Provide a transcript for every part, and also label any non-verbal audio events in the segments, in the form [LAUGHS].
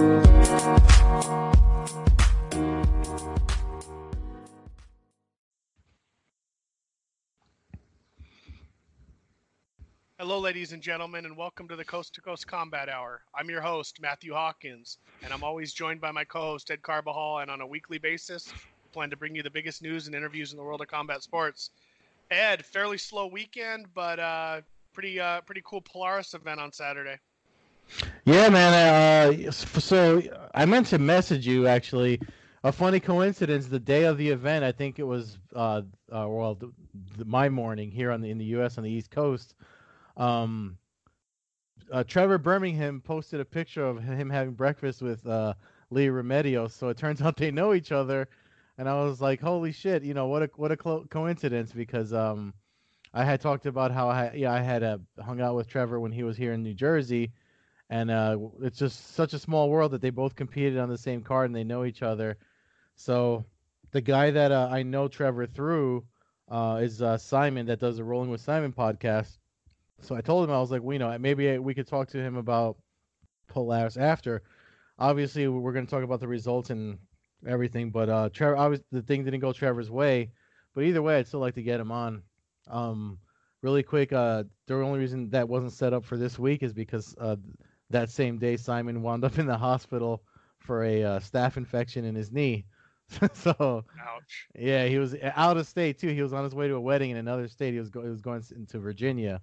Hello, ladies and gentlemen, and welcome to the Coast to Coast Combat Hour. I'm your host, Matthew Hawkins, and I'm always joined by my co host, Ed Carbajal. And on a weekly basis, we plan to bring you the biggest news and interviews in the world of combat sports. Ed, fairly slow weekend, but uh, pretty uh, pretty cool Polaris event on Saturday. Yeah, man. Uh, so I meant to message you actually. A funny coincidence. The day of the event, I think it was uh, uh well, the, the, my morning here on the in the U.S. on the East Coast. Um, uh, Trevor Birmingham posted a picture of him having breakfast with uh, Lee Remedios. So it turns [LAUGHS] out they know each other, and I was like, "Holy shit!" You know what a what a co- coincidence because um, I had talked about how I yeah I had uh, hung out with Trevor when he was here in New Jersey, and uh, it's just such a small world that they both competed on the same card and they know each other. So the guy that uh, I know Trevor through uh, is uh, Simon that does the Rolling with Simon podcast so I told him I was like, you know, maybe we could talk to him about Polaris after. Obviously, we're going to talk about the results and everything, but uh, Trevor, obviously, the thing didn't go Trevor's way. But either way, I'd still like to get him on. Um, really quick, uh, the only reason that wasn't set up for this week is because that same day Simon wound up in the hospital for a uh, staph infection in his knee. [LAUGHS] so, ouch. Yeah, he was out of state too. He was on his way to a wedding in another state. He was go- he was going into Virginia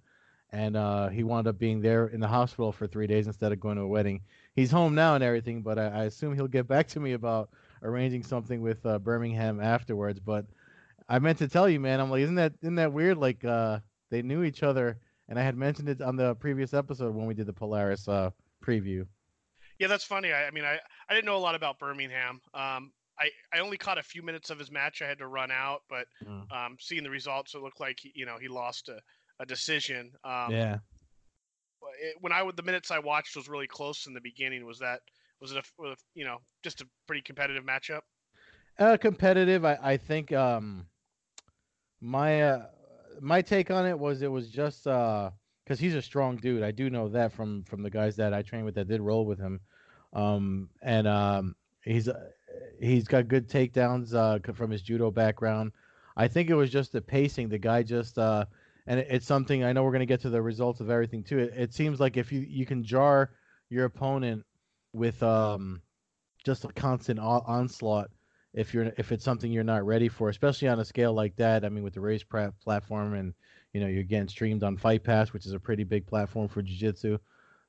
and uh, he wound up being there in the hospital for three days instead of going to a wedding. He's home now and everything, but I, I assume he'll get back to me about arranging something with uh, Birmingham afterwards. But I meant to tell you, man, I'm like, isn't that isn't that weird? Like uh, they knew each other, and I had mentioned it on the previous episode when we did the Polaris uh, preview. Yeah, that's funny. I, I, mean, I, I didn't know a lot about Birmingham. Um, I, I only caught a few minutes of his match. I had to run out, but mm. um, seeing the results, it looked like he, you know he lost a a decision. Um, yeah. It, when I the minutes I watched was really close in the beginning. Was that was it a, you know just a pretty competitive matchup? Uh, competitive. I I think um my uh, my take on it was it was just uh because he's a strong dude. I do know that from from the guys that I trained with that did roll with him. Um and um he's uh, he's got good takedowns uh from his judo background. I think it was just the pacing. The guy just uh and it's something I know we're to get to the results of everything too. It, it, seems like if you you can jar your opponent with um just a constant onslaught if you're if it's something you're not ready for, especially on a scale like that. I mean, with the race platform and you know you're getting streamed on Fight Pass, which is a pretty big platform for jiu-jitsu.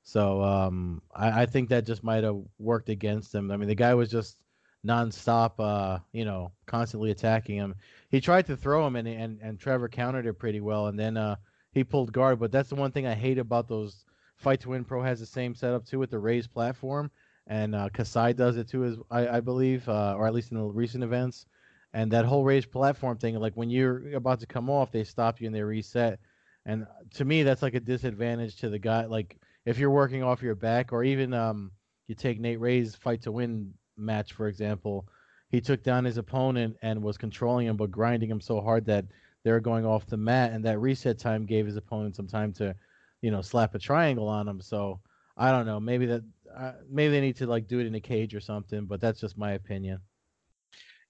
So um, I, I think that just might have worked against him. I mean, the guy was just nonstop, uh, you know, constantly attacking him. He tried to throw him, and and, and Trevor countered it pretty well, and then uh, he pulled guard. But that's the one thing I hate about those. Fight to Win Pro has the same setup too with the raised platform, and uh, Kasai does it too, as I, I believe, uh, or at least in the recent events. And that whole raised platform thing, like when you're about to come off, they stop you and they reset. And to me, that's like a disadvantage to the guy. Like if you're working off your back, or even um, you take Nate Ray's Fight to Win match, for example, he took down his opponent and was controlling him, but grinding him so hard that they were going off the mat, and that reset time gave his opponent some time to, you know, slap a triangle on him. So I don't know, maybe that uh, maybe they need to like do it in a cage or something, but that's just my opinion.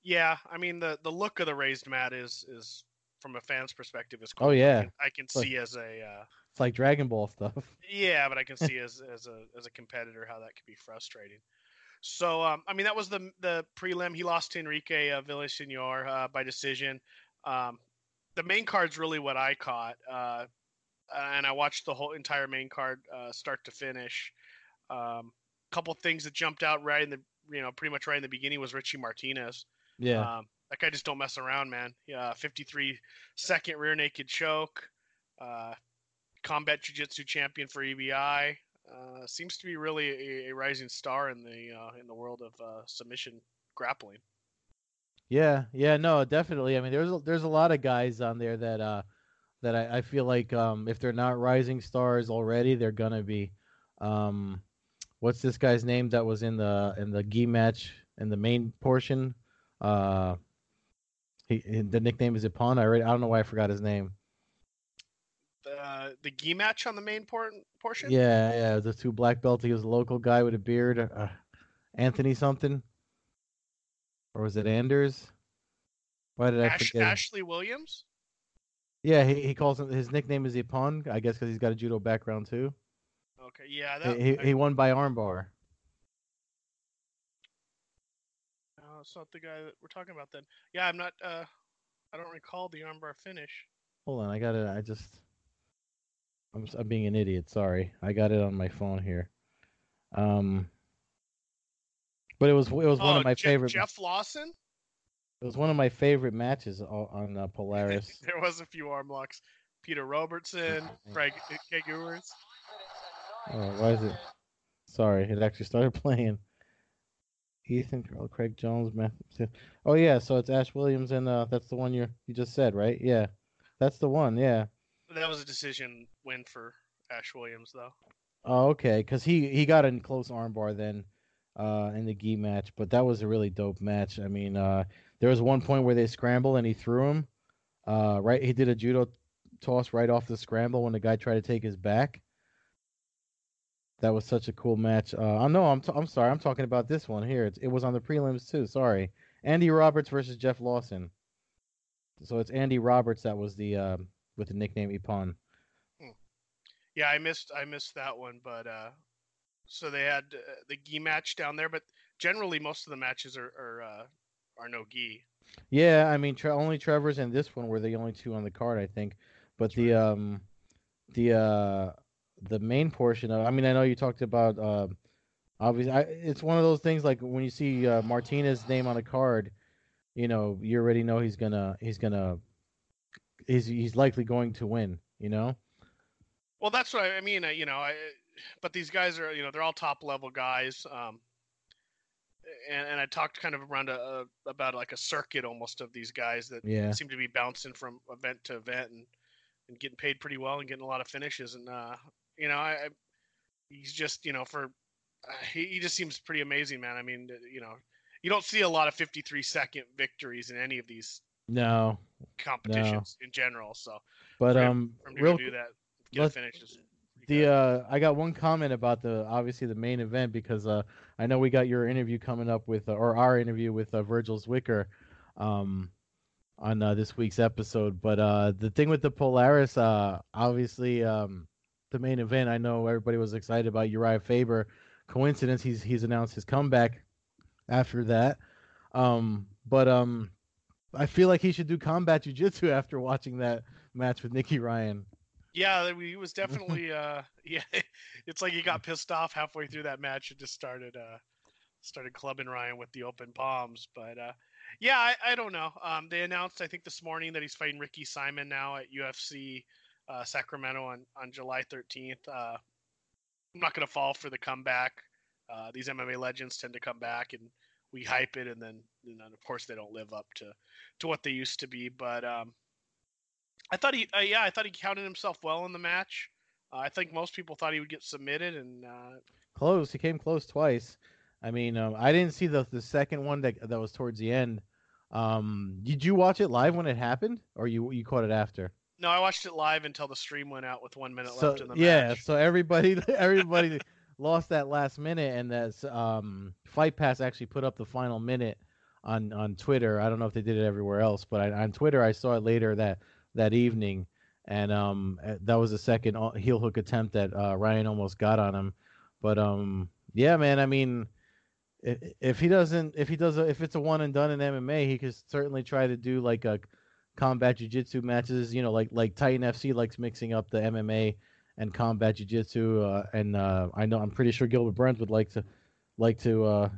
Yeah, I mean the the look of the raised mat is is from a fan's perspective is cool. Oh yeah, I can, I can see as a uh, it's like Dragon Ball stuff. [LAUGHS] Yeah, but I can see [LAUGHS] as as a as a competitor how that could be frustrating. So um, I mean that was the the prelim. He lost to Enrique uh, Villasenor uh, by decision. Um, the main card's really what I caught, uh, and I watched the whole entire main card uh, start to finish. A um, couple things that jumped out right in the you know pretty much right in the beginning was Richie Martinez. Yeah. Um, that guy just don't mess around, man. Yeah, 53 second rear naked choke. Uh, combat jiu-jitsu champion for EBI. Uh, seems to be really a, a, rising star in the uh, in the world of uh, submission grappling. Yeah, yeah, no, definitely. I mean, there's a, there's a lot of guys on there that uh that I, I feel like um if they're not rising stars already, they're gonna be. Um, what's this guy's name that was in the in the gi match in the main portion? Uh, he the nickname is Ippon. I already, I don't know why I forgot his name the the gi match on the main por- portion. Yeah, yeah, the two black belts. He was a local guy with a beard. Uh, Anthony something, or was it Anders? Why did I Ash, forget? Ashley Williams. Yeah, he, he calls him his nickname is Ippon, I guess because he's got a judo background too. Okay, yeah, that. he, I- he won by armbar. Oh, it's not the guy that we're talking about then. Yeah, I'm not. Uh, I don't recall the armbar finish. Hold on, I got it. I just, I'm, I'm being an idiot. Sorry, I got it on my phone here. Um, but it was it was one oh, of my Je- favorite. Jeff Lawson. It was one of my favorite matches on uh, [LAUGHS] Polaris. there was a few arm locks. Peter Robertson, Craig Craig Ewers. Oh, why is it? Sorry, it actually started [LAUGHS] playing. Ethan Carl, Craig Jones, Matthew. Oh yeah, so it's Ash Williams, and uh, that's the one you you just said, right? Yeah, that's the one. Yeah. That was a decision win for Ash Williams, though. Oh, okay, because he he got in close armbar then, uh, in the gi match, but that was a really dope match. I mean, uh, there was one point where they scrambled and he threw him, uh, right. He did a judo toss right off the scramble when the guy tried to take his back. That was such a cool match. Uh, I know. I'm t- I'm sorry. I'm talking about this one here. It's, it was on the prelims too. Sorry, Andy Roberts versus Jeff Lawson. So it's Andy Roberts that was the uh, with the nickname Ippon. Yeah, I missed I missed that one, but uh, so they had uh, the gi match down there, but generally most of the matches are are uh, are no gi. Yeah, I mean, tre- only Trevor's and this one were the only two on the card, I think. But the um, the uh, the main portion of, I mean, I know you talked about uh, obviously, I, it's one of those things like when you see uh, Martinez's name on a card, you know, you already know he's gonna he's gonna he's he's likely going to win. You know. Well, that's what I, I mean. Uh, you know, I, but these guys are you know they're all top level guys. Um, and, and I talked kind of around a, a, about like a circuit almost of these guys that Yeah. seem to be bouncing from event to event and, and getting paid pretty well and getting a lot of finishes. And uh, you know, I, I he's just you know for uh, he, he just seems pretty amazing, man. I mean, uh, you know, you don't see a lot of 53 second victories in any of these No, competitions in general. So but For um, him real do that, get finish is The uh, I got one comment about the obviously the main event because uh, I know we got your interview coming up with uh, or our interview with uh, Virgil Zwicker, um, on uh, this week's episode. But uh, the thing with the Polaris, uh, obviously um, the main event. I know everybody was excited about Urijah Faber. Coincidence, he's he's announced his comeback after that. Um, but um, I feel like he should do combat jujitsu [LAUGHS] after watching that match with Nicky Ryan. Yeah, he was definitely. [LAUGHS] uh, yeah, [LAUGHS] it's like he got pissed off halfway through that match and just started uh, started clubbing Ryan with the open palms. But uh, yeah, I, I don't know. Um, they announced I think this morning that he's fighting Ricky Simon now at UFC uh, Sacramento on on July 13th. Uh, I'm not gonna fall for the comeback. Uh, these MMA legends tend to come back and we hype it, and then and then of course they don't live up to to what they used to be. But um, I thought he, uh, yeah, I thought he counted himself well in the match. Uh, I think most people thought he would get submitted, and uh, Close. He came close twice. I mean, um, I didn't see the the second one that that was towards the end. Um, did you watch it live when it happened, or you you caught it after? No, I watched it live until the stream went out with one minute So left in the yeah, match. so everybody [LAUGHS] [LAUGHS] everybody lost that last minute, and that's um, Fight Pass actually put up the final minute on on Twitter. I don't know if they did it everywhere else, but I, on Twitter I saw it later that that evening, and um, uh, that was the second uh, heel hook attempt that uh, Ryan almost got on him. But um, yeah, man, I mean. If he doesn't, if he does, a, if it's a one and done in MMA, he could certainly try to do like a combat jiu-jitsu matches. You know, like like Titan FC likes mixing up the MMA and combat jiu-jitsu uh, and uh, I know I'm pretty sure Gilbert Burns would like to like to uh,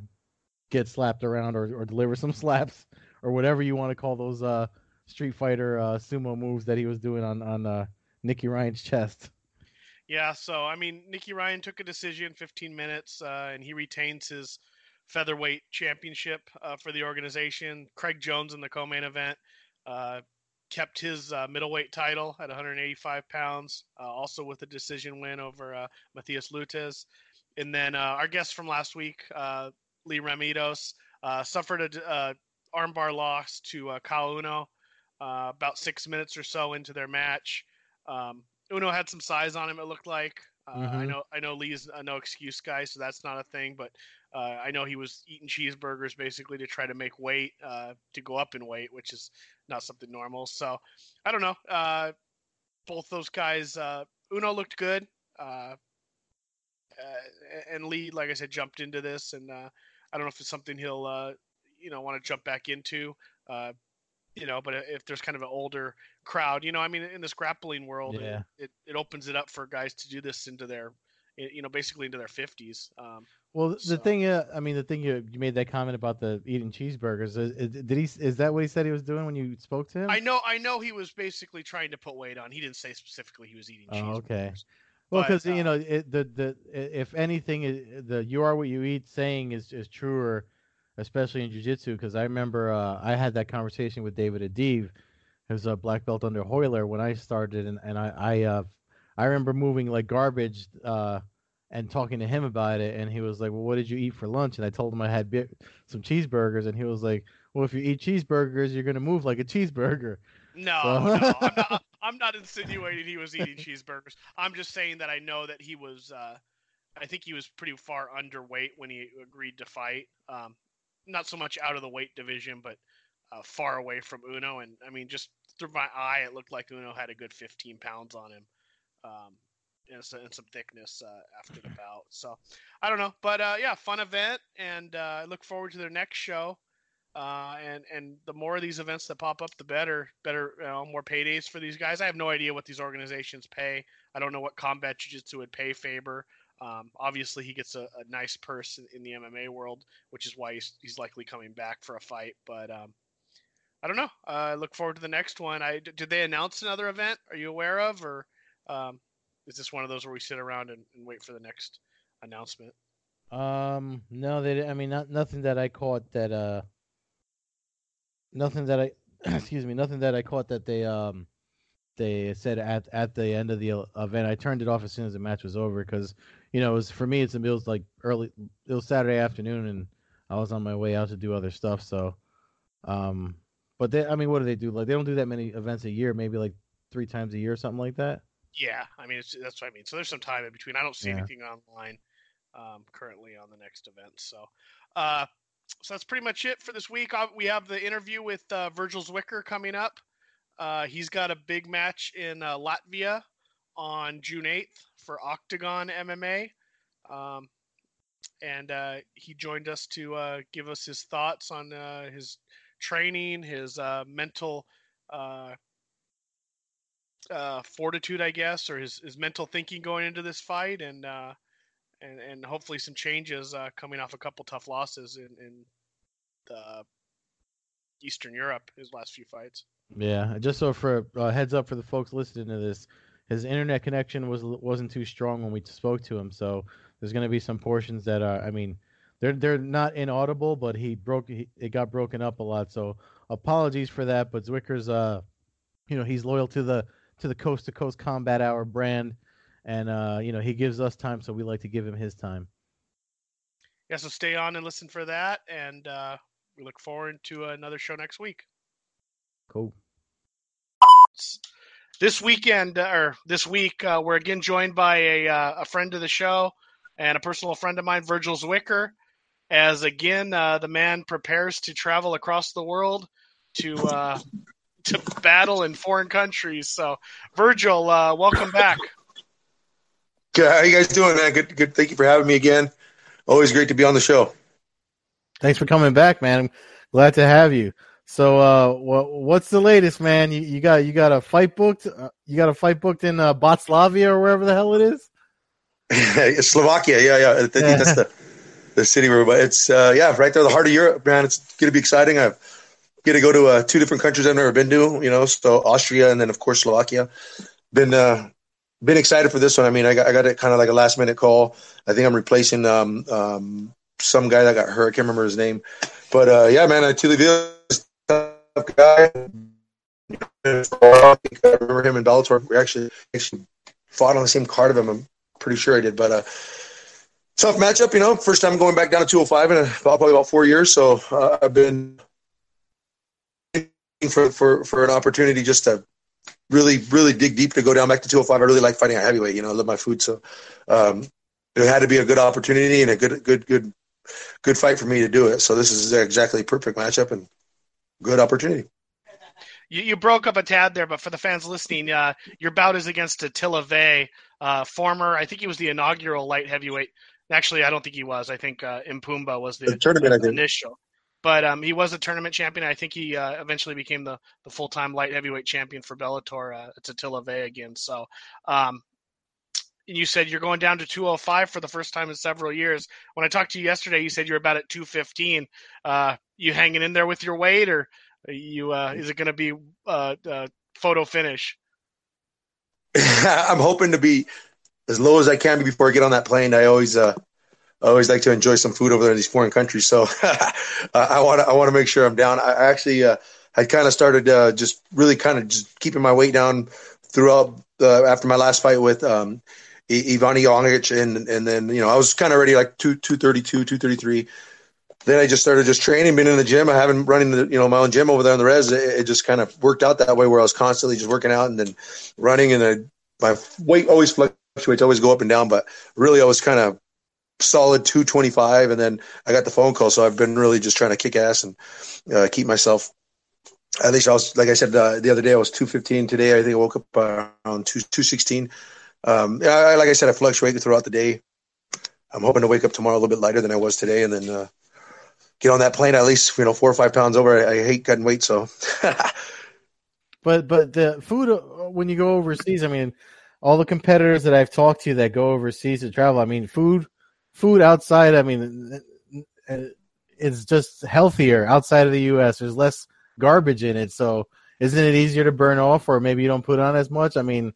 get slapped around or, or deliver some [LAUGHS] slaps or whatever you want to call those uh, Street Fighter uh, sumo moves that he was doing on on uh, Nicky Ryan's chest. Yeah, so I mean, Nicky Ryan took a decision, 15 minutes, uh, and he retains his featherweight championship uh, for the organization. Craig Jones in the co-main event uh, kept his uh, middleweight title at 185 pounds, uh, also with a decision win over uh, Matthias Lutes. And then uh, our guest from last week, uh, Lee Remedios, uh, suffered a d- uh, armbar loss to uh, Kyle Uno uh, about six minutes or so into their match. Um, Uno had some size on him. It looked like. Uh, I Mhm. know. I know Lee's a no excuse guy, so that's not a thing. But Uh, I know he was eating cheeseburgers basically to try to make weight, uh, to go up in weight, which is not something normal. So I don't know. Uh, both those guys, uh, Uno looked good. Uh, uh, and Lee, like I said, jumped into this, and I don't know if it's something he'll, you know, want to jump back into. you know, but if there's kind of an older crowd, you know, I mean, in this grappling world, yeah. it, it, it opens it up for guys to do this into their, you know, basically into their 50s. Um, well, the so. thing, uh, I mean, the thing you you made that comment about the eating cheeseburgers. Is, is, did he? Is that what he said he was doing when you spoke to him? I know, I know, he was basically trying to put weight on. He didn't say specifically he was eating. Oh, cheeseburgers. okay. Well, because uh, you know, it, the the if anything, the "you are what you eat" saying is is truer, especially in jujitsu. Because I remember uh, I had that conversation with David Adiv, who's a black belt under Royler when I started, and and I I uh, I remember moving like garbage. Uh, and talking to him about it, and he was like, "Well, what did you eat for lunch?" And I told him I had bi- some cheeseburgers, and he was like, "Well, if you eat cheeseburgers, you're gonna move like a cheeseburger." No, so... no, I'm not. [LAUGHS] I'm not insinuating he was eating cheeseburgers. I'm just saying that I know that he was. Uh, I think he was pretty far underweight when he agreed to fight. Um, not so much out of the weight division, but uh, far away from Uno. And I mean, just through my eye, it looked like Uno had a good 15 pounds on him. Um, and some, and some thickness uh, after the bout. So I don't know, but uh, yeah, fun event, and uh, I look forward to their next show. Uh, and and the more of these events that pop up, the better. Better, you know, more paydays for these guys. I have no idea what these organizations pay. I don't know what combat jiu-jitsu would pay Faber. Um, obviously, he gets a, a nice purse in, in, the MMA world, which is why he's, he's likely coming back for a fight. But um, I don't know. Uh, I look forward to the next one. I did they announce another event? Are you aware of, or um, is this one of those where we sit around and, and wait for the next announcement? Um, no, they. I mean, not nothing that I caught that. Uh, nothing that I. [CLEARS THROAT] excuse me. Nothing that I caught that they um they said at at the end of the event. I turned it off as soon as the match was over because you know it was for me. It's it was like early. It was Saturday afternoon, and I was on my way out to do other stuff. So, um, but they. I mean, what do they do? Like they don't do that many events a year. Maybe like three times a year, or something like that. Yeah, I mean that's what I mean. So there's some time in between. I don't see yeah. anything online um, currently on the next event. So, uh, so that's pretty much it for this week. Uh, we have the interview with uh, Virgil Zwicker coming up. Uh, he's got a big match in uh, Latvia on June 8th for Oktagon MMA. Um, and uh, he joined us to uh, give us his thoughts on uh, his training, his uh, mental uh, fortitude, I guess, or his, his mental thinking going into this fight, and uh, and and hopefully some changes uh, coming off a couple tough losses in in the Eastern Europe his last few fights. Yeah, just so for uh, heads up for the folks listening to this, his internet connection was wasn't too strong when we spoke to him, so there's going to be some portions that are, I mean, they're they're not inaudible, but he broke he, it got broken up a lot. So apologies for that, but Zwicker's uh, you know, he's loyal to the to the Coast to Coast Combat Hour brand, and uh, you know he gives us time, so we like to give him his time. Yeah, so stay on and listen for that, and uh, we look forward to another show next week. Cool. This weekend or this week, uh, we're again joined by a uh, a friend of the show and a personal friend of mine, Virgil Zwicker. As again, uh, the man prepares to travel across the world to uh, to battle in foreign countries. So, Virgil, uh, welcome back. Good. How you guys doing, man? Good. Good. Thank you for having me again. Always great to be on the show. Thanks for coming back, man. I'm glad to have you. So, uh, what, what's the latest, man? You, you got you got a fight booked? Uh, you got a fight booked in uh, Botslavia or wherever the hell it is? [LAUGHS] Slovakia. Yeah, yeah. I think that's [LAUGHS] the the city where it's uh, yeah, right there, the heart of Europe, man. It's going to be exciting. I've get to go to uh, two different countries I've never been to, you know, so Austria and then of course Slovakia. Been uh, been excited for this one. I mean, I got I got it kind of like a last minute call. I think I'm replacing um, um, some guy that got hurt. I can't remember his name, but uh, yeah, man, I Tilly tough guy. I remember him in Bellator. We actually actually fought on the same card of him. I'm pretty sure I did, but uh, tough matchup. You know, first time going back down to 205 in about, probably about four years. So uh, I've been for, for, for an opportunity just to really, really dig deep to go down back to 205. I really like fighting a heavyweight. You know, I love my food. So um, it had to be a good opportunity and a good, good, good good fight for me to do it. So this is exactly perfect matchup and good opportunity. You, you broke up a tad there, but for the fans listening, uh, your bout is against Attila Végh, uh, former, I think he was the inaugural light heavyweight. Actually, I don't think he was. I think uh, M'Pumbu was the, the tournament. The initial, but um, he was a tournament champion. I think he uh, eventually became the, the full time light heavyweight champion for Bellator. Uh, it's Attila Végh again. So, um, you said you're going down to 205 for the first time in several years. When I talked to you yesterday, you said you're about at 215. Uh, you hanging in there with your weight, or you uh, is it going to be uh, uh, photo finish? [LAUGHS] I'm hoping to be as low as I can be before I get on that plane. I always uh, I always like to enjoy some food over there in these foreign countries, so [LAUGHS] I want I want to make sure I'm down. I actually uh, had kind of started uh, just really kind of just keeping my weight down throughout uh, after my last fight with um, Ivan Ioangic, and and then you know I was kind of ready like two two thirty two two thirty three. Then I just started just training, been in the gym. I haven't running the you know my own gym over there in the res. It, it just kind of worked out that way where I was constantly just working out and then running, and then my weight always fluctuates, always go up and down. But really, I was kind of solid 225 and then i got the phone call so i've been really just trying to kick ass and uh, keep myself at least i was like i said uh, the other day i was 215 today i think i woke up around 2, 216 um, I, like I said, I fluctuate throughout the day. I'm hoping to wake up tomorrow a little bit lighter than I was today, and then uh, get on that plane at least you know four or five pounds over. I, I hate cutting weight, so. [LAUGHS] but but the food uh, when you go overseas, I mean, all the competitors that I've talked to that go overseas to travel, I mean, food food outside, I mean, it's just healthier outside of the U.S. There's less garbage in it, so isn't it easier to burn off, or maybe you don't put on as much? I mean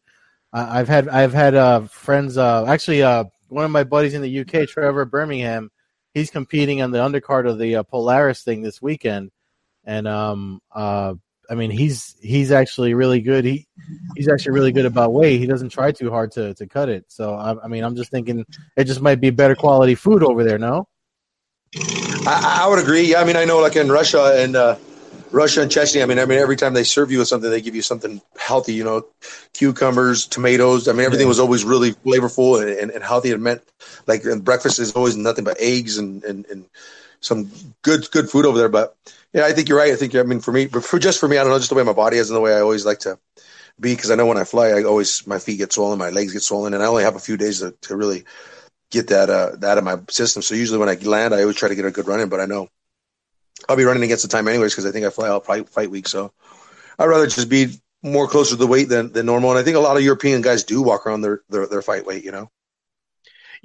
I've had I've had uh, friends. Uh, actually, uh, one of my buddies in the UK, Trevor Birmingham, he's competing on the undercard of the uh, Polaris thing this weekend, and um, uh, I mean, he's he's actually really good. He he's actually really good about weight. He doesn't try too hard to to cut it. So I, I mean, I'm just thinking it just might be better quality food over there. No, I, I would agree. Yeah, I mean, I know like in Russia and uh, Russia and Chechnya. I mean, I mean, every time they serve you with something, they give you something healthy. You know, cucumbers, tomatoes. I mean, everything was always really flavorful and, and, and healthy. It meant like breakfast is always nothing but eggs and, and, and some good good food over there. But yeah, I think you're right. I think I mean for me, but for just for me, I don't know, just the way my body is and the way I always like to be because I know when I fly, I always my feet get swollen, my legs get swollen, and I only have a few days to, to really get that uh, that out of my system. So usually when I land, I always try to get a good run in. But I know I'll be running against the time anyways because I think I fly out fight, fight week. So I'd rather just be more closer to the weight than, than normal. And I think a lot of European guys do walk around their, their, their fight weight, you know?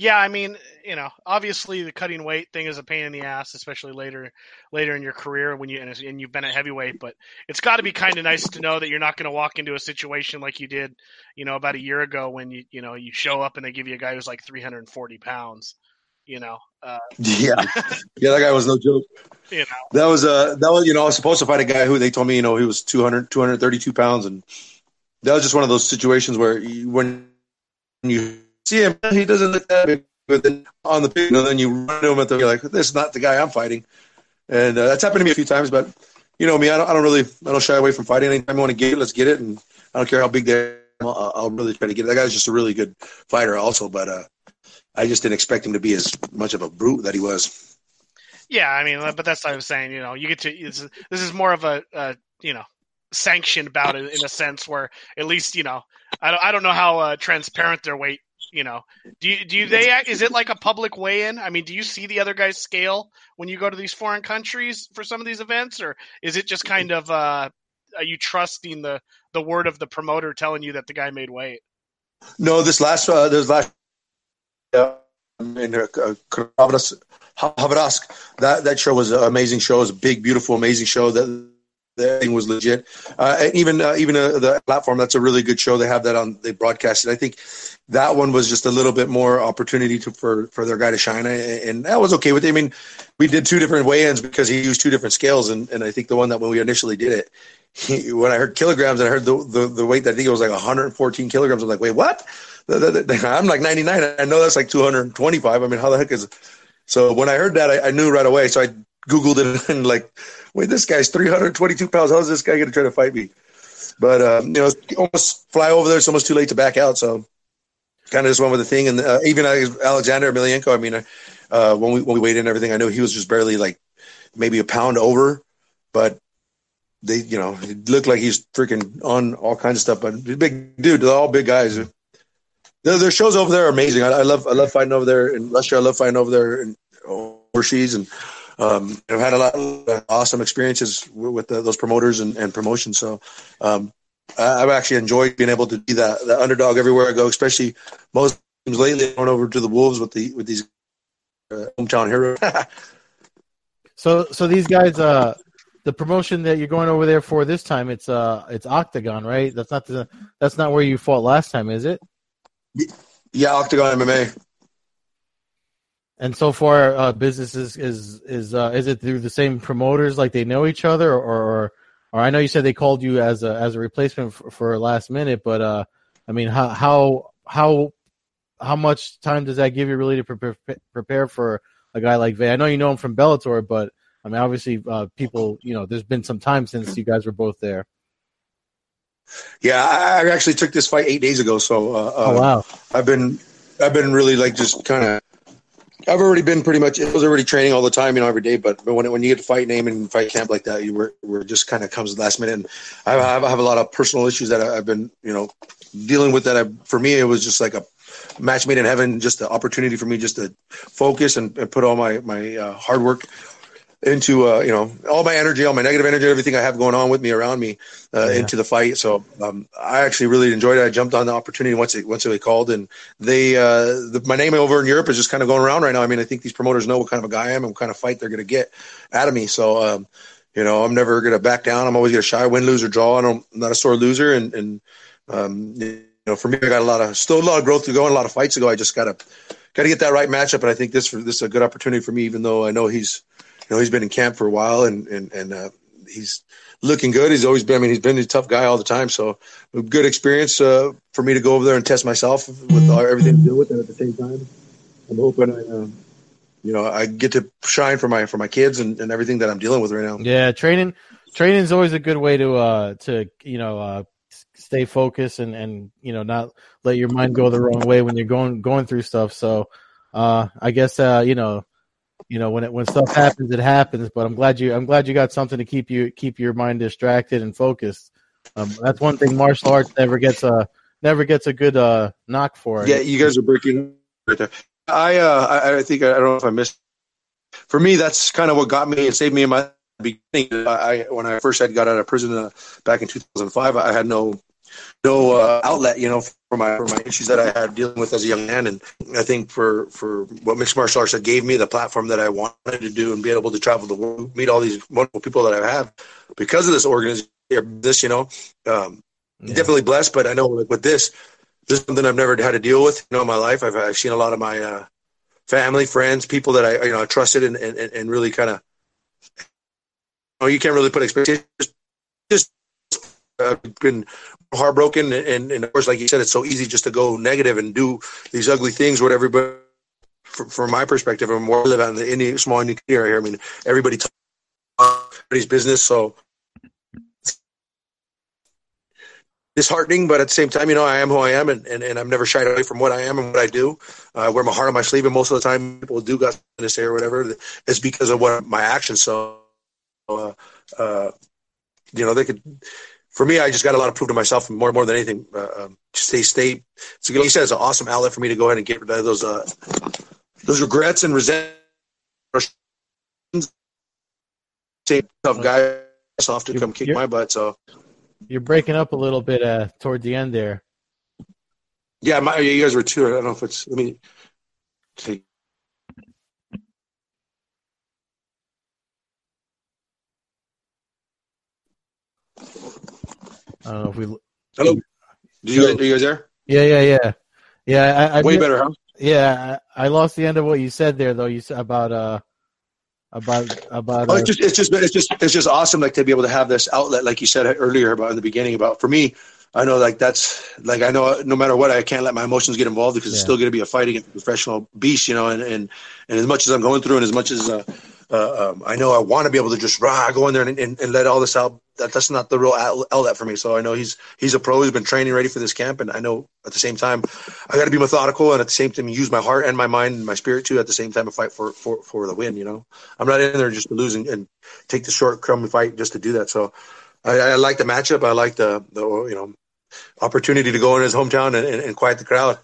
Yeah, I mean, you know, obviously the cutting weight thing is a pain in the ass, especially later later in your career when you and you've been at heavyweight. But it's got to be kind of nice to know that you're not going to walk into a situation like you did, you know, about a year ago when you you know you show up and they give you a guy who's like 340 pounds you know. Uh, [LAUGHS] yeah, yeah, that guy was no joke. [LAUGHS] You know, that was uh that was you know I was supposed to fight a guy who they told me you know he was 200 232 pounds and that was just one of those situations where you, when you see him he doesn't look that big but then on the you know, then you run to him at the you're like this is not the guy I'm fighting and uh, that's happened to me a few times but you know me I don't, I don't really I don't shy away from fighting anytime I want to get it let's get it and I don't care how big they are I'll, I'll really try to get it that guy's just a really good fighter also but uh I just didn't expect him to be as much of a brute that he was. Yeah, I mean, but that's what I was saying. You know, you get to this is, this is more of a, a you know sanctioned bout in, in a sense where at least you know I don't I don't know how uh, transparent their weight. You know, do do they is it like a public weigh-in? I mean, do you see the other guys scale when you go to these foreign countries for some of these events, or is it just kind of uh, are you trusting the the word of the promoter telling you that the guy made weight? No, this last uh, this last uh, in uh, Khabarovsk. That that show was an amazing show. It was a big, beautiful, amazing show. That the thing was legit. Uh, even uh, even uh, the platform. That's a really good show. They have that on. They broadcast it. I think that one was just a little bit more opportunity to for for their guy to shine, and that was okay with it. I mean, we did two different weigh-ins because he used two different scales, and and I think the one that when we initially did it. He, when I heard kilograms and I heard the, the, the weight, I think it was like 114 kilograms. I'm like, wait, what? [LAUGHS] I'm like 99. I know that's like 225. I mean, how the heck is? So when I heard that, I, I knew right away. So I Googled it [LAUGHS] and like, wait, this guy's 322 pounds. How's this guy going to try to fight me? But, um, you know, almost fly over there. It's almost too late to back out. So kind of just went with the thing. And uh, even Alexander Emelianenko, I mean, uh, when we when we weighed in everything. I know he was just barely like maybe a pound over, but they, you know, it looked like he's freaking on all kinds of stuff. But big dude, they're all big guys. Their, their shows over there are amazing. I, I, love I love fighting over there in Russia. I love fighting over there in overseas, and um, I've had a lot of awesome experiences with, the, those promoters and, and promotions. So um, I, have actually enjoyed being able to be that, that underdog everywhere I go, especially most teams lately. Going over to the Wolves with the with these uh, hometown heroes. [LAUGHS] so so these guys, uh, the promotion that you're going over there for this time, it's uh it's Oktagon, right? That's not the that's not where you fought last time, is it? Yeah, Oktagon MMA. And so far, uh, business is is is uh, is it through the same promoters, like they know each other, or, or or I know you said they called you as a as a replacement for, for last minute, but uh, I mean, how how how how much time does that give you really to prepare prepare for a guy like Végh? I know you know him from Bellator, but I mean, obviously, uh, people, you know, there's been some time since you guys were both there. Yeah, I actually took this fight eight days ago, so uh, oh wow, I've been I've been really like just kind of I've already been pretty much. It was already training all the time, you know, every day. But, when when you get to fight name and fight camp like that, you were, were just kind of comes last minute. And I have, I have a lot of personal issues that I've been, you know, dealing with. That I, for me, it was just like a match made in heaven. Just the opportunity for me just to focus and, and put all my my uh, hard work into uh, you know all my energy, all my negative energy, everything I have going on with me around me uh, yeah. into the fight. So um, I actually really enjoyed it. I jumped on the opportunity once it once it called, and they uh, the, my name over in Europe is just kind of going around right now. I mean, I think these promoters know what kind of a guy I am and what kind of fight they're going to get out of me. So um, you know, I'm never going to back down. I'm always going to shy, win, lose, or draw. I am not a sore loser, and and um, you know, for me, I got a lot of still a lot of growth to go and a lot of fights to go. I just got to got to get that right matchup, and I think this this is a good opportunity for me, even though I know he's know, he's been in camp for a while and and and uh, he's looking good. He's always been. I mean, he's been a tough guy all the time. So, good experience uh, for me to go over there and test myself with all, everything to deal with. And at the same time, I'm hoping I, uh, you know, I get to shine for my for my kids and, and everything that I'm dealing with right now. Yeah, training training is always a good way to uh to you know uh stay focused and and you know not let your mind go the wrong way when you're going going through stuff. So, uh, I guess uh you know you know when it when stuff happens, it happens. But I'm glad you I'm glad you got something to keep you keep your mind distracted and focused. Um, that's one thing martial arts never gets a never gets a good uh, knock for. Yeah, you guys are breaking right there. I uh I, I think I don't know if I missed. For me, that's kind of what got me and saved me in my beginning. I when I first had got out of prison uh, back in 2005, I had no no uh, outlet, you know, for my for my issues that I had dealing with as a young man. And I think for for what mixed martial arts gave me the platform that I wanted to do and be able to travel the world, meet all these wonderful people that I have because of this organization. This, you know, um, yeah. definitely blessed. But I know like with this, this is something I've never had to deal with. You know, in my life, I've I've seen a lot of my uh, family, friends, people that I you know I trusted and and, and really kind of. Oh, you can't really put expectations. Just uh, been heartbroken, and, and of course, like you said, it's so easy just to go negative and do these ugly things. What everybody, from, my perspective, I'm more live out in the Indian, small Indian area. Here. I mean, everybody everybody's business, so disheartening, but at the same time, you know, I am who I am, and, and, and I'm never shied away from what I am and what I do. Uh, I wear my heart on my sleeve, and most of the time, people do got to say or whatever. It's because of what my actions. So, uh, uh, you know, they could for me, I just got a lot of proof to myself more more than anything. Uh, um, stay stay. So like you said, it's an awesome outlet for me to go ahead and get rid of those uh, those regrets and resentments. Tough guy off to come kick my butt. So you're breaking up a little bit uh, toward the end there. Yeah, my, you guys were too. I don't know if it's. Let me take. I don't know if we. Hello. Did you, are you guys there? Yeah, yeah, yeah, yeah. I, I Way better, huh? Yeah, I, I, lost the end of what you said there, though. You said about uh about about. Oh, it's just it's just it's just it's just awesome, like to be able to have this outlet, like you said earlier about in the beginning. About for me, I know like that's like I know no matter what, I can't let my emotions get involved because yeah. it's still going to be a fight against a professional beast, you know. And and and as much as I'm going through, and as much as uh, uh, um, I know I want to be able to just rah, go in there and, and, and let all this out that that's not the real outlet for me. So I know he's he's a pro. He's been training ready for this camp, and I know at the same time I got to be methodical and at the same time use my heart and my mind and my spirit too. At the same time, to fight for for for the win. You know, I'm not in there just to lose and, and take the short crumb fight just to do that. So I, I like the matchup. I like the the you know opportunity to go in his hometown and, and, and quiet the crowd.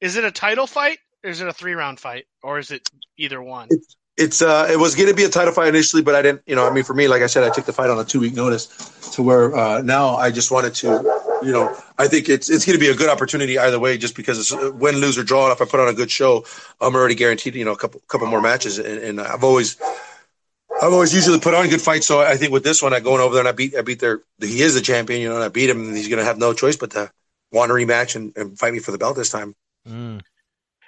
Is it a title fight? Is it a three round fight, or is it either one? It's, it's uh, it was going to be a title fight initially, but I didn't. You know, I mean, for me, like I said, I took the fight on a two week notice, to where uh, now I just wanted to, you know, I think it's it's going to be a good opportunity either way, just because it's win, lose or draw. If I put on a good show, I'm already guaranteed, you know, a couple couple more matches, and, and I've always. I've always usually put on good fights, so I think with this one, I going over there and I beat, I beat their, he is the champion, you know, and I beat him, and he's going to have no choice but to want a rematch and, and fight me for the belt this time. Mm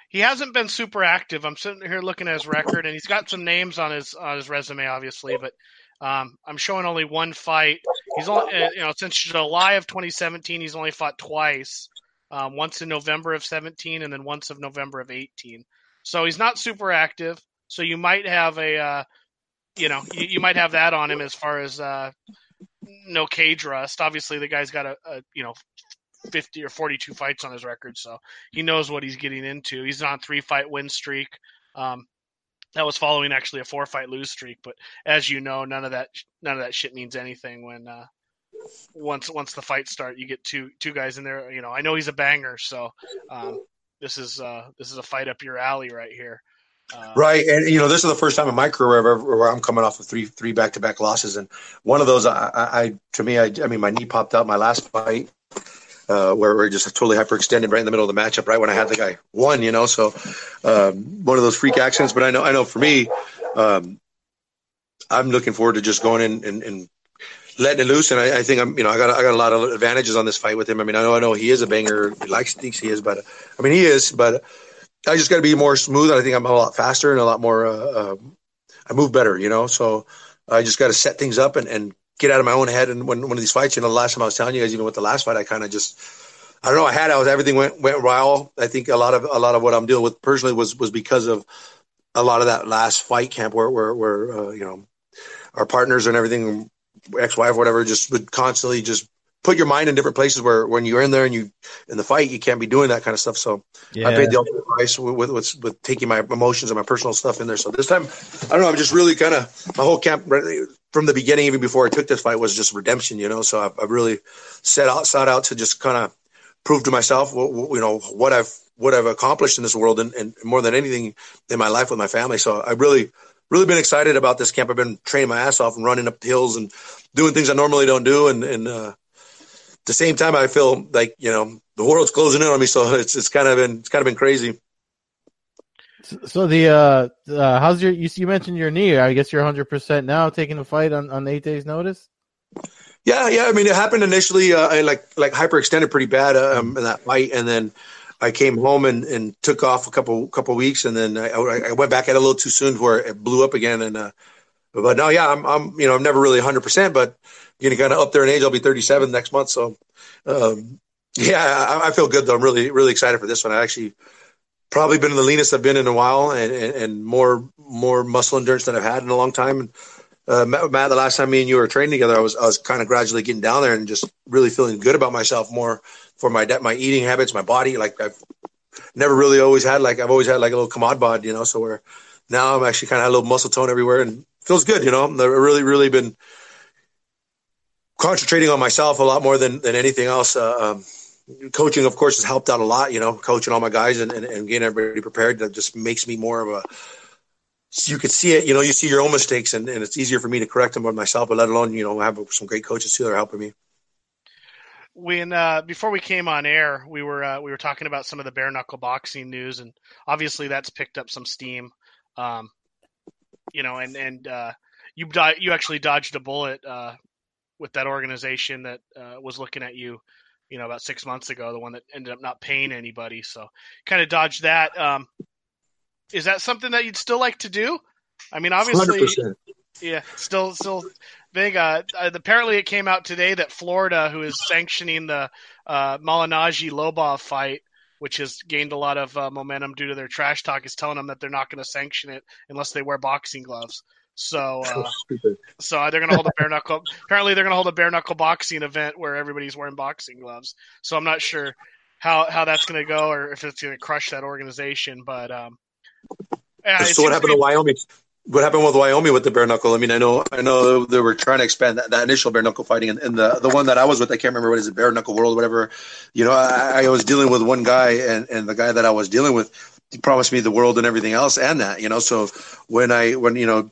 he hasn't been super active. I'm sitting here looking at his record, and he's got some names on his on his resume, obviously, but um, I'm showing only one fight. He's only, uh, you know, since July of 2017, he's only fought twice. Um, once in November of 17, and then once of November of 18. So he's not super active. So you might have a, uh, you know, you, you, might have that on him as far as uh, no cage rust. Obviously, the guy's got a, a you know 50 or 42 fights on his record, so he knows what he's getting into. He's on three fight win streak. Um, that was following actually a four fight lose streak, but as you know, none of that none of that shit means anything when uh, once once the fights start, you get two two guys in there. You know, I know he's a banger, so um, this is uh, this is a fight up your alley right here. Uh, right, and you know this is the first time in my career where, where I'm coming off of three three back to back losses, and one of those, I, I to me, I, I mean, my knee popped out my last fight, uh, where we're just totally hyperextended right in the middle of the matchup, right when I had the guy one, you know. So um, one of those freak accidents. But I know, I know for me, um, I'm looking forward to just going in and, and letting it loose. And I, I, think I'm, you know, I got, I got a lot of advantages on this fight with him. I mean, I know, I know he is a banger. He likes, thinks he is, but I mean, he is. But I just got to be more smooth. I think I'm a lot faster and a lot more. Uh, uh, I move better, you know. So I just got to set things up and, and get out of my own head. And when one of these fights, you know, the last time I was telling you guys, even with the last fight, I kind of just, I don't know, I had, I was, everything went, went well. I think a lot of, a lot of what I'm dealing with personally was, was because of a lot of that last fight camp where, where, where, uh, you know, our partners and everything, ex-wife, whatever, just would constantly just put your mind in different places where when you're in there and you in the fight you can't be doing that kind of stuff. So yeah. i paid the ultimate price with, with, with taking my emotions and my personal stuff in there. So this time i don't know i'm just really kind of my whole camp from the beginning even before i took this fight was just redemption you know? So i've, I've really set out set out to just kind of prove to myself you know what i've what i've accomplished in this world and, and more than anything in my life with my family. So i really really been excited about this camp. I've been training my ass off and running up hills and doing things i normally don't do and and uh, the same time, I feel like you know the world's closing in on me, so it's it's kind of been it's kind of been crazy. So the uh, uh how's your you, you mentioned your knee? I guess you're 100 percent now taking the fight on on eight days notice. Yeah, yeah. I mean, it happened initially. Uh, I like like hyperextended pretty bad um, in that fight, and then I came home and, and took off a couple couple weeks, and then I, I went back at a little too soon where it blew up again. And uh, but no, yeah, I'm I'm you know I'm never really 100, percent but getting kind of up there in age. I'll be 37 next month. So, um, yeah, I, I, feel good though. I'm really, really excited for this one. I actually probably been the leanest I've been in a while and, and, and more, more muscle endurance than I've had in a long time. And, uh, Matt, the last time me and you were training together, I was, I was kind of gradually getting down there and just really feeling good about myself more for my, my eating habits, my body. Like I've never really always had, like I've always had like a little commod bod, you know, so where now I'm actually kind of a little muscle tone everywhere and feels good, you know, I've really, really been, concentrating on myself a lot more than, than anything else. Uh, um, coaching, of course, has helped out a lot, you know, coaching all my guys and, and, and getting everybody prepared. That just makes me more of a, you could see it, you know, you see your own mistakes and, and it's easier for me to correct them by myself, but let alone, you know, have some great coaches too that are helping me. When, uh, before we came on air, we were, uh, we were talking about some of the bare knuckle boxing news and obviously that's picked up some steam. Um, you know, and, and, uh, you, you actually dodged a bullet, uh, with that organization that uh, was looking at you, you know, about six months ago, the one that ended up not paying anybody. So kind of dodged that. Um, is that something that you'd still like to do? I mean, obviously, 100%. yeah, still, still big. Uh, uh, apparently, it came out today that Florida, who is sanctioning the uh, Malignaggi Lobov fight, which has gained a lot of uh, momentum due to their trash talk, is telling them that they're not going to sanction it unless they wear boxing gloves. So, [LAUGHS] uh, so they're gonna hold a bare knuckle. Apparently, they're gonna hold a bare knuckle boxing event where everybody's wearing boxing gloves. So I'm not sure how how that's gonna go or if it's gonna crush that organization. But um, yeah, so what happened to Wyoming? What happened with Wyoming with the bare knuckle? I mean, I know, I know they were trying to expand that, that initial bare knuckle fighting, and, and, the the one that I was with, I can't remember what is it, bare knuckle world, whatever. You know, I, I was dealing with one guy, and and the guy that I was dealing with, he promised me the world and everything else, and that, you know. So when I when you know,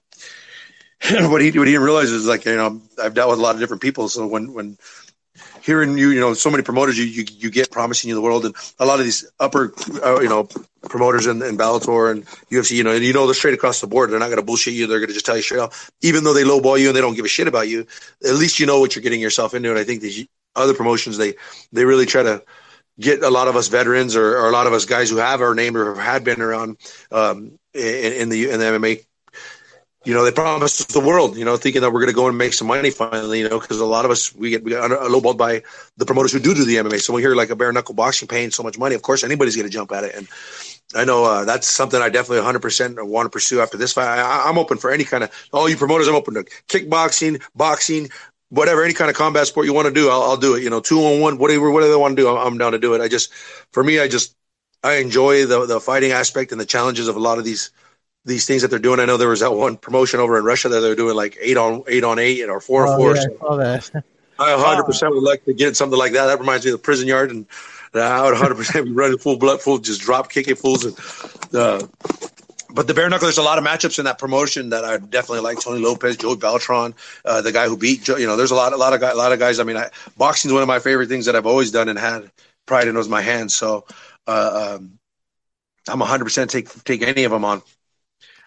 [CLEARS THROAT] what he what he didn't realize is like you know I've dealt with a lot of different people, so when when hearing you, you know, so many promoters you, you, you get promising you the world, and a lot of these upper, uh, you know, promoters in, in Bellator and UFC, you know, and you know they're straight across the board. They're not going to bullshit you. They're going to just tell you straight up. Even though they lowball you and they don't give a shit about you, at least you know what you're getting yourself into. And I think these other promotions, they they really try to get a lot of us veterans or, or a lot of us guys who have our name or have had been around um, in, in the in the MMA you know, they promised us the world, you know, thinking that we're going to go and make some money finally, you know, because a lot of us, we get, we get lowballed by the promoters who do do the MMA. So we hear like a bare knuckle boxing paying so much money, of course, anybody's going to jump at it. And I know uh, that's something I definitely 100% want to pursue after this fight. I, am open for any kind of, all you promoters, I'm open to kickboxing, boxing, whatever, any kind of combat sport you want to do, I'll, I'll do it. You know, two on one, whatever, whatever they want to do, I'm, I'm down to do it. I just, for me, I just, I enjoy the, the fighting aspect and the challenges of a lot of these – these things that they're doing. I know there was that one promotion over in Russia that they're doing like eight on eight on eight or four on four. Yeah, so. I [LAUGHS] 100 percent would like to get something like that. That reminds me of the prison yard, and I would 100 percent be running full blood, full just drop kicking fools. And uh, but the bare knuckle, there's a lot of matchups in that promotion that I definitely like. Tony Lopez, Joe Beltran, uh, the guy who beat Joe. You know, there's a lot, a lot of guys, a lot of guys. I mean, I, boxing is one of my favorite things that I've always done and had pride in was my hands. So uh, um, I'm 100 percent take take any of them on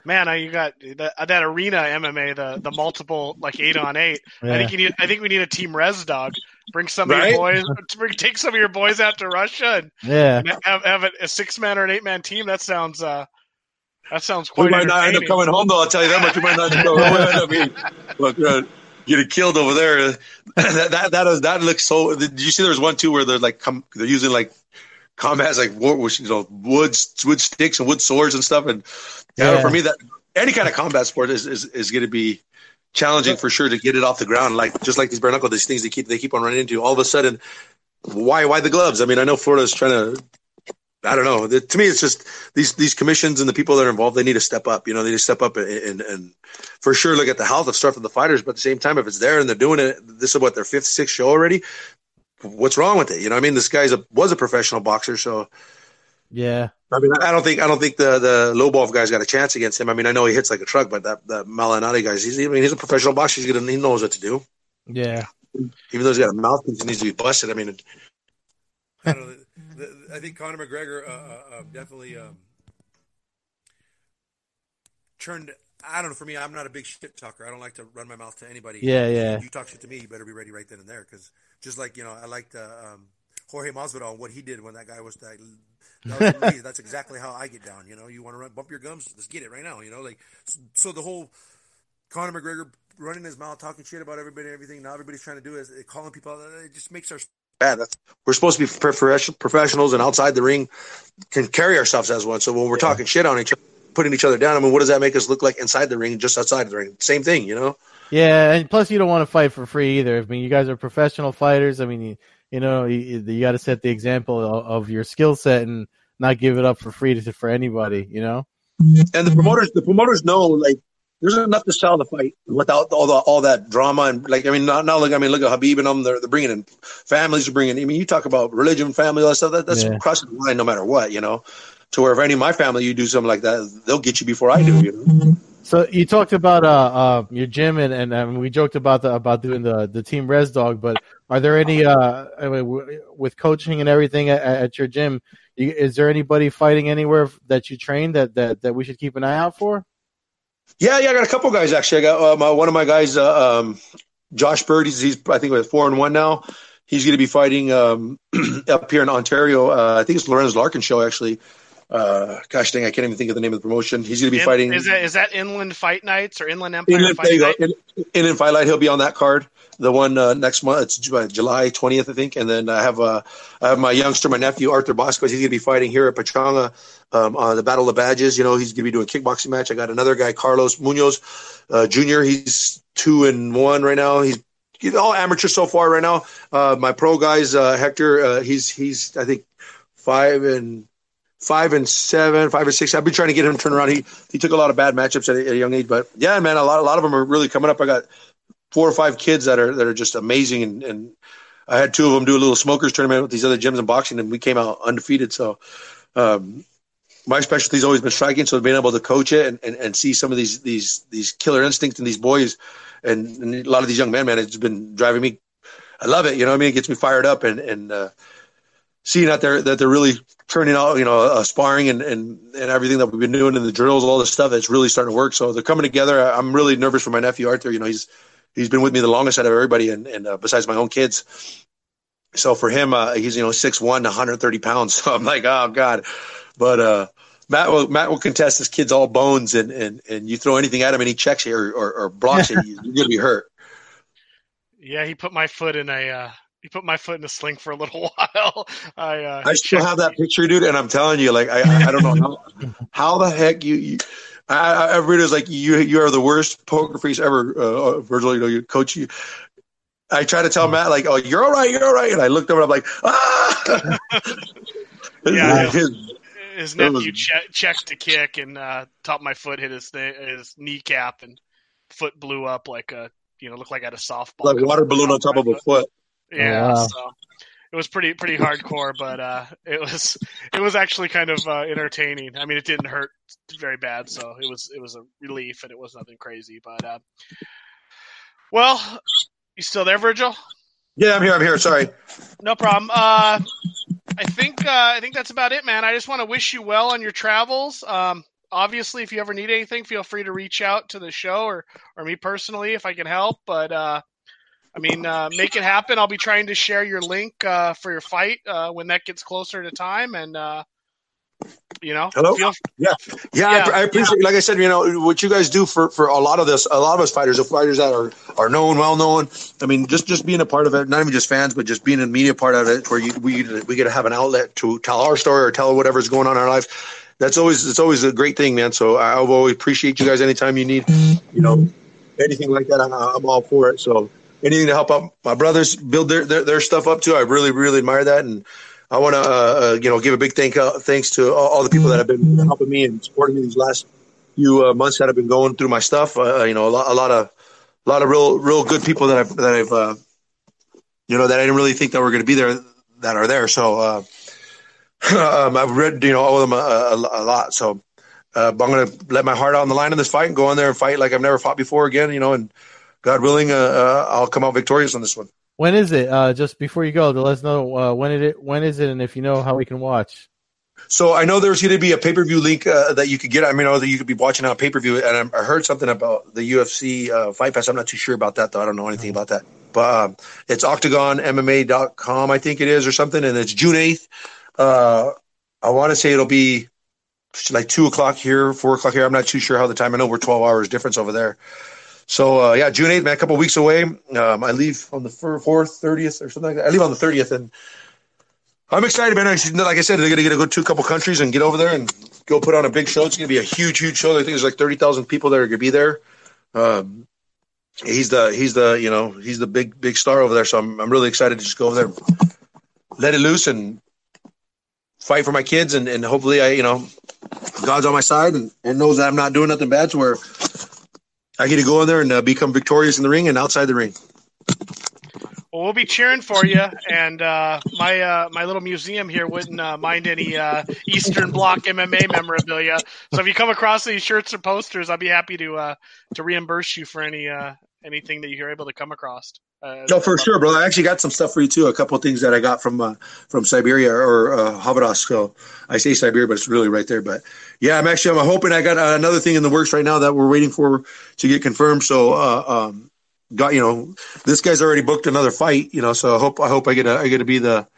man, you got that, that arena MMA, the the multiple like eight on eight. Yeah. I think you need. I think we need a team Rezdog. Bring some right? of your boys. Bring, take some of your boys out to Russia and yeah, have, have a, a six man or an eight man team. That sounds. uh that sounds quite. We might not end up coming home though. I'll tell you that much. We might not end up being, look, uh, getting killed over there. [CLEARS THROAT] that that that, is, that looks so. Did you see? There was one too where they're like come. They're using like combat like you know wood wood sticks and wood swords and stuff. And yeah, for me that any kind of combat sport is is, is going to be challenging for sure to get it off the ground. Like just like these bare knuckle, these things they keep they keep on running into. All of a sudden, why why the gloves? I mean, I know Florida's trying to. I don't know. To me, it's just these these commissions and the people that are involved. They need to step up. You know, they need to step up and, and, and for sure look at the health of stuff of the fighters. But at the same time, if it's there and they're doing it, this is what their fifth, sixth show already what's wrong with it? You know, I mean, this guy's a was a professional boxer, so yeah. I mean, I don't think I don't think the the Lobov guy's got a chance against him. I mean, I know he hits like a truck, but that that Malignaggi guy's he's I mean he's a professional boxer. He's gonna he knows what to do. Yeah. Even though he's got a mouth he needs to be busted. I mean. I, know, the, the, I think Conor McGregor uh, uh, uh, definitely um, turned I don't know. For me, I'm not a big shit talker. I don't like to run my mouth to anybody. Yeah, yeah. You talk shit to me, you better be ready right then and there. Because just like you know, I liked uh, um, Jorge Masvidal and what he did when that guy was that. that was [LAUGHS] that's exactly how I get down. You know, you want to run, bump your gums, let's get it right now. You know, like so, so the whole Conor McGregor running his mouth, talking shit about everybody and everything. Now everybody's trying to do is calling people out. It just makes our bad. That's, we're supposed to be professionals and outside the ring can carry ourselves as one. So when we're yeah. talking shit on each other putting each other down. I mean, what does that make us look like inside the ring, just outside of the ring? Same thing, you know? Yeah, and plus you don't want to fight for free either. I mean, you guys are professional fighters. I mean, you, you know, you, you got to set the example of, of your skill set and not give it up for free to for anybody. You know. And the promoters, the promoters know like there's enough to sell the fight without all the all that drama and like I mean not not like I mean look at Khabib and them they're, they're bringing in families are bringing I mean you talk about religion family all that stuff that, that's yeah. crossing the line no matter what you know to where if any of my family you do something like that, they'll get you before I do. You know. So you talked about uh, uh your gym and and um, we joked about the about doing the the team Rezdog, but are there any uh I mean, with coaching and everything at, at your gym? You, is there anybody fighting anywhere that you train that that that we should keep an eye out for? Yeah, yeah, I got a couple guys actually. I got uh, my, one of my guys, uh, um, Josh Bird. He's, he's I think with four and one now. He's going to be fighting um, [CLEARS THROAT] up here in Ontario. Uh, I think it's Lorenz Larkin show actually uh, gosh dang, I can't even think of the name of the promotion. He's going to be in, fighting. Is that is that Inland Fight Nights or Inland Empire Inland, Fight Night? In, Inland Fight Night. He'll be on that card. The one uh, next month. It's uh, July twentieth, I think. And then I have uh, I have my youngster, my nephew Arthur Bosco. He's going to be fighting here at Pechanga um, on the Battle of Badges. You know, he's going to be doing kickboxing match. I got another guy, Carlos Munoz uh, Jr. He's two and one right now. He's you know, all amateur so far right now. Uh, my pro guys, uh, Hector, uh, he's he's I think five and five and seven, five and six. I've been trying to get him to turn around. He he took a lot of bad matchups at a, at a young age, but yeah, man, a lot a lot of them are really coming up. I got four or five kids that are that are just amazing, and, and I had two of them do a little smokers tournament with these other gyms in boxing, and we came out undefeated. So. Um, my specialty's always been striking, so being able to coach it and, and, and see some of these these these killer instincts in these boys, and, and a lot of these young men, man, it's been driving me. I love it. You know, what I mean, it gets me fired up, and and uh, seeing that they're that they're really turning out, you know, uh, sparring and, and and everything that we've been doing in the drills, all this stuff, it's really starting to work. So they're coming together. I'm really nervous for my nephew Arthur. You know, he's he's been with me the longest out of everybody, and and uh, besides my own kids. So for him, uh, he's you know six one, 130 pounds. [LAUGHS] So I'm like, oh god, but uh, Matt will Matt will contest his kid's all bones, and and and you throw anything at him, and he checks you or, or, or blocks it, [LAUGHS] you're gonna be hurt. Yeah, he put my foot in a uh, he [LAUGHS] put my foot in a sling for a little [LAUGHS] while. I uh, I still have that picture, dude, and I'm telling you, like I I don't know how [LAUGHS] how the heck you. you I, I was like you. You are the worst poker face ever, uh, uh, Virgil. You know, you coach you. I try to tell Matt like, "Oh, you're all right, you're all right," and I looked over. I'm like, "Ah!" yeah, his, his nephew was... che- checked to kick, and uh, top of my foot hit his his kneecap, and foot blew up like a you know looked like I had a softball. Like water balloon on top of a foot. Yeah, oh, wow. so it was pretty pretty hardcore, but uh, it was it was actually kind of uh, entertaining. I mean, it didn't hurt very bad, so it was it was a relief, and it was nothing crazy. But uh, well, you still there, Virgil? Yeah, I'm here. I'm here. Sorry. No problem. Uh, I think uh, I think that's about it, man. I just want to wish you well on your travels. Um, obviously, if you ever need anything, feel free to reach out to the show or or me personally if I can help. But uh, I mean, uh, make it happen. I'll be trying to share your link uh, for your fight uh, when that gets closer to time, and uh, you know, hello, feel, yeah. yeah, yeah, I, I appreciate. Yeah. Like I said, you know, what you guys do for for a lot of this, a lot of us fighters, the fighters that are are known, well known. I mean, just just being a part of it, not even just fans, but just being a media part of it, where you we we get to have an outlet to tell our story or tell whatever's going on in our life. That's always it's always a great thing, man. So I always appreciate you guys anytime you need, you know, anything like that. I'm, I'm all for it. So anything to help out my brothers build their, their, their stuff up too. I really, really admire that. And I want to, uh, uh, you know, give a big thank uh, thanks to all, all, the people that have been helping me and supporting me these last few uh, months that I've been going through my stuff. Uh, you know, a lot, a lot of, a lot of real, real good people that I've, that I've, uh, you know, that I didn't really think that were going to be there that are there. So, [LAUGHS] um, I've read, you know, all of them a, a, a lot. So, I'm going to let my heart out on the line in this fight and go in there and fight like I've never fought before again, you know, and, God willing, uh, uh, I'll come out victorious on this one. When is it? Uh, just before you go, to let us know uh, when it when is it, and if you know how we can watch. So I know there's going to be a pay per view link uh, that you could get. I mean, I know that you could be watching on pay per view, and I heard something about the UFC uh, Fight Pass. I'm not too sure about that though. I don't know anything about that. But um, it's OktagonMMA.com, I think it is, or something, and it's June 8th. Uh, I want to say it'll be like two o'clock here, four o'clock here. I'm not too sure how the time. I know we're 12 hours difference over there. So uh, yeah, June eighth, man, a couple weeks away. Um, I leave on the fourth, thirtieth, or something like that. I leave on the thirtieth, and I'm excited, man. Like I said, they're gonna get to go to a couple countries and get over there and go put on a big show. It's gonna be a huge, huge show. I think there's like thirty thousand people that are gonna be there. Um, he's the he's the you know he's the big big star over there. So I'm I'm really excited to just go over there, let it loose, and fight for my kids, and, and hopefully I you know God's on my side and, and knows that I'm not doing nothing bad to where I get to go in there and uh, become victorious in the ring and outside the ring. Well, we'll be cheering for you, and uh, my uh, my little museum here wouldn't uh, mind any uh, Eastern Bloc MMA memorabilia. So if you come across any shirts or posters, I'll be happy to uh, to reimburse you for any anything that you're able to come across. Uh, no, for sure, bro. I actually got some stuff for you too. A couple of things that I got from uh, from Siberia or uh, Havadas. So I say Siberia, but it's really right there. But yeah, I'm actually I'm hoping I got another thing in the works right now that we're waiting for to get confirmed. So uh, um, got you know this guy's already booked another fight. You know, so I hope I hope I get a, I get to be the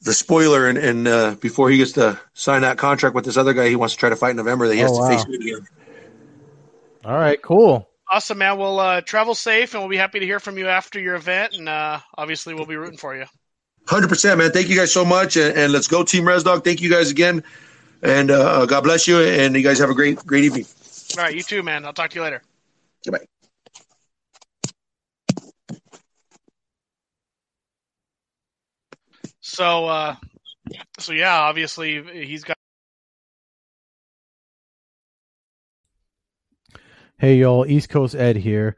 the spoiler and, and uh, before he gets to sign that contract with this other guy, he wants to try to fight in November. That he has oh, wow. to face me again. All right, cool. Awesome, man. We'll uh, travel safe, and we'll be happy to hear from you after your event. And uh, obviously, we'll be rooting for you. Hundred percent, man. Thank you guys so much, and, and, let's go, Team Rezdog. Thank you guys again. And uh, God bless you, and you guys have a great great evening. All right, you too, man. I'll talk to you later. Goodbye. So, uh, so yeah, obviously he's got. Hey y'all, East Coast Ed here.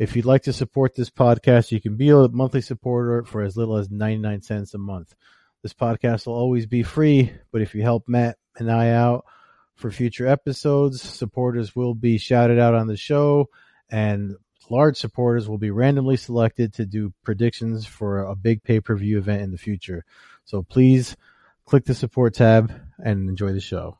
If you'd like to support this podcast, you can be a monthly supporter for as little as 99 cents a month. This podcast will always be free, but if you help Matt and I out for future episodes, supporters will be shouted out on the show, and large supporters will be randomly selected to do predictions for a big pay per view event in the future. So please click the support tab and enjoy the show.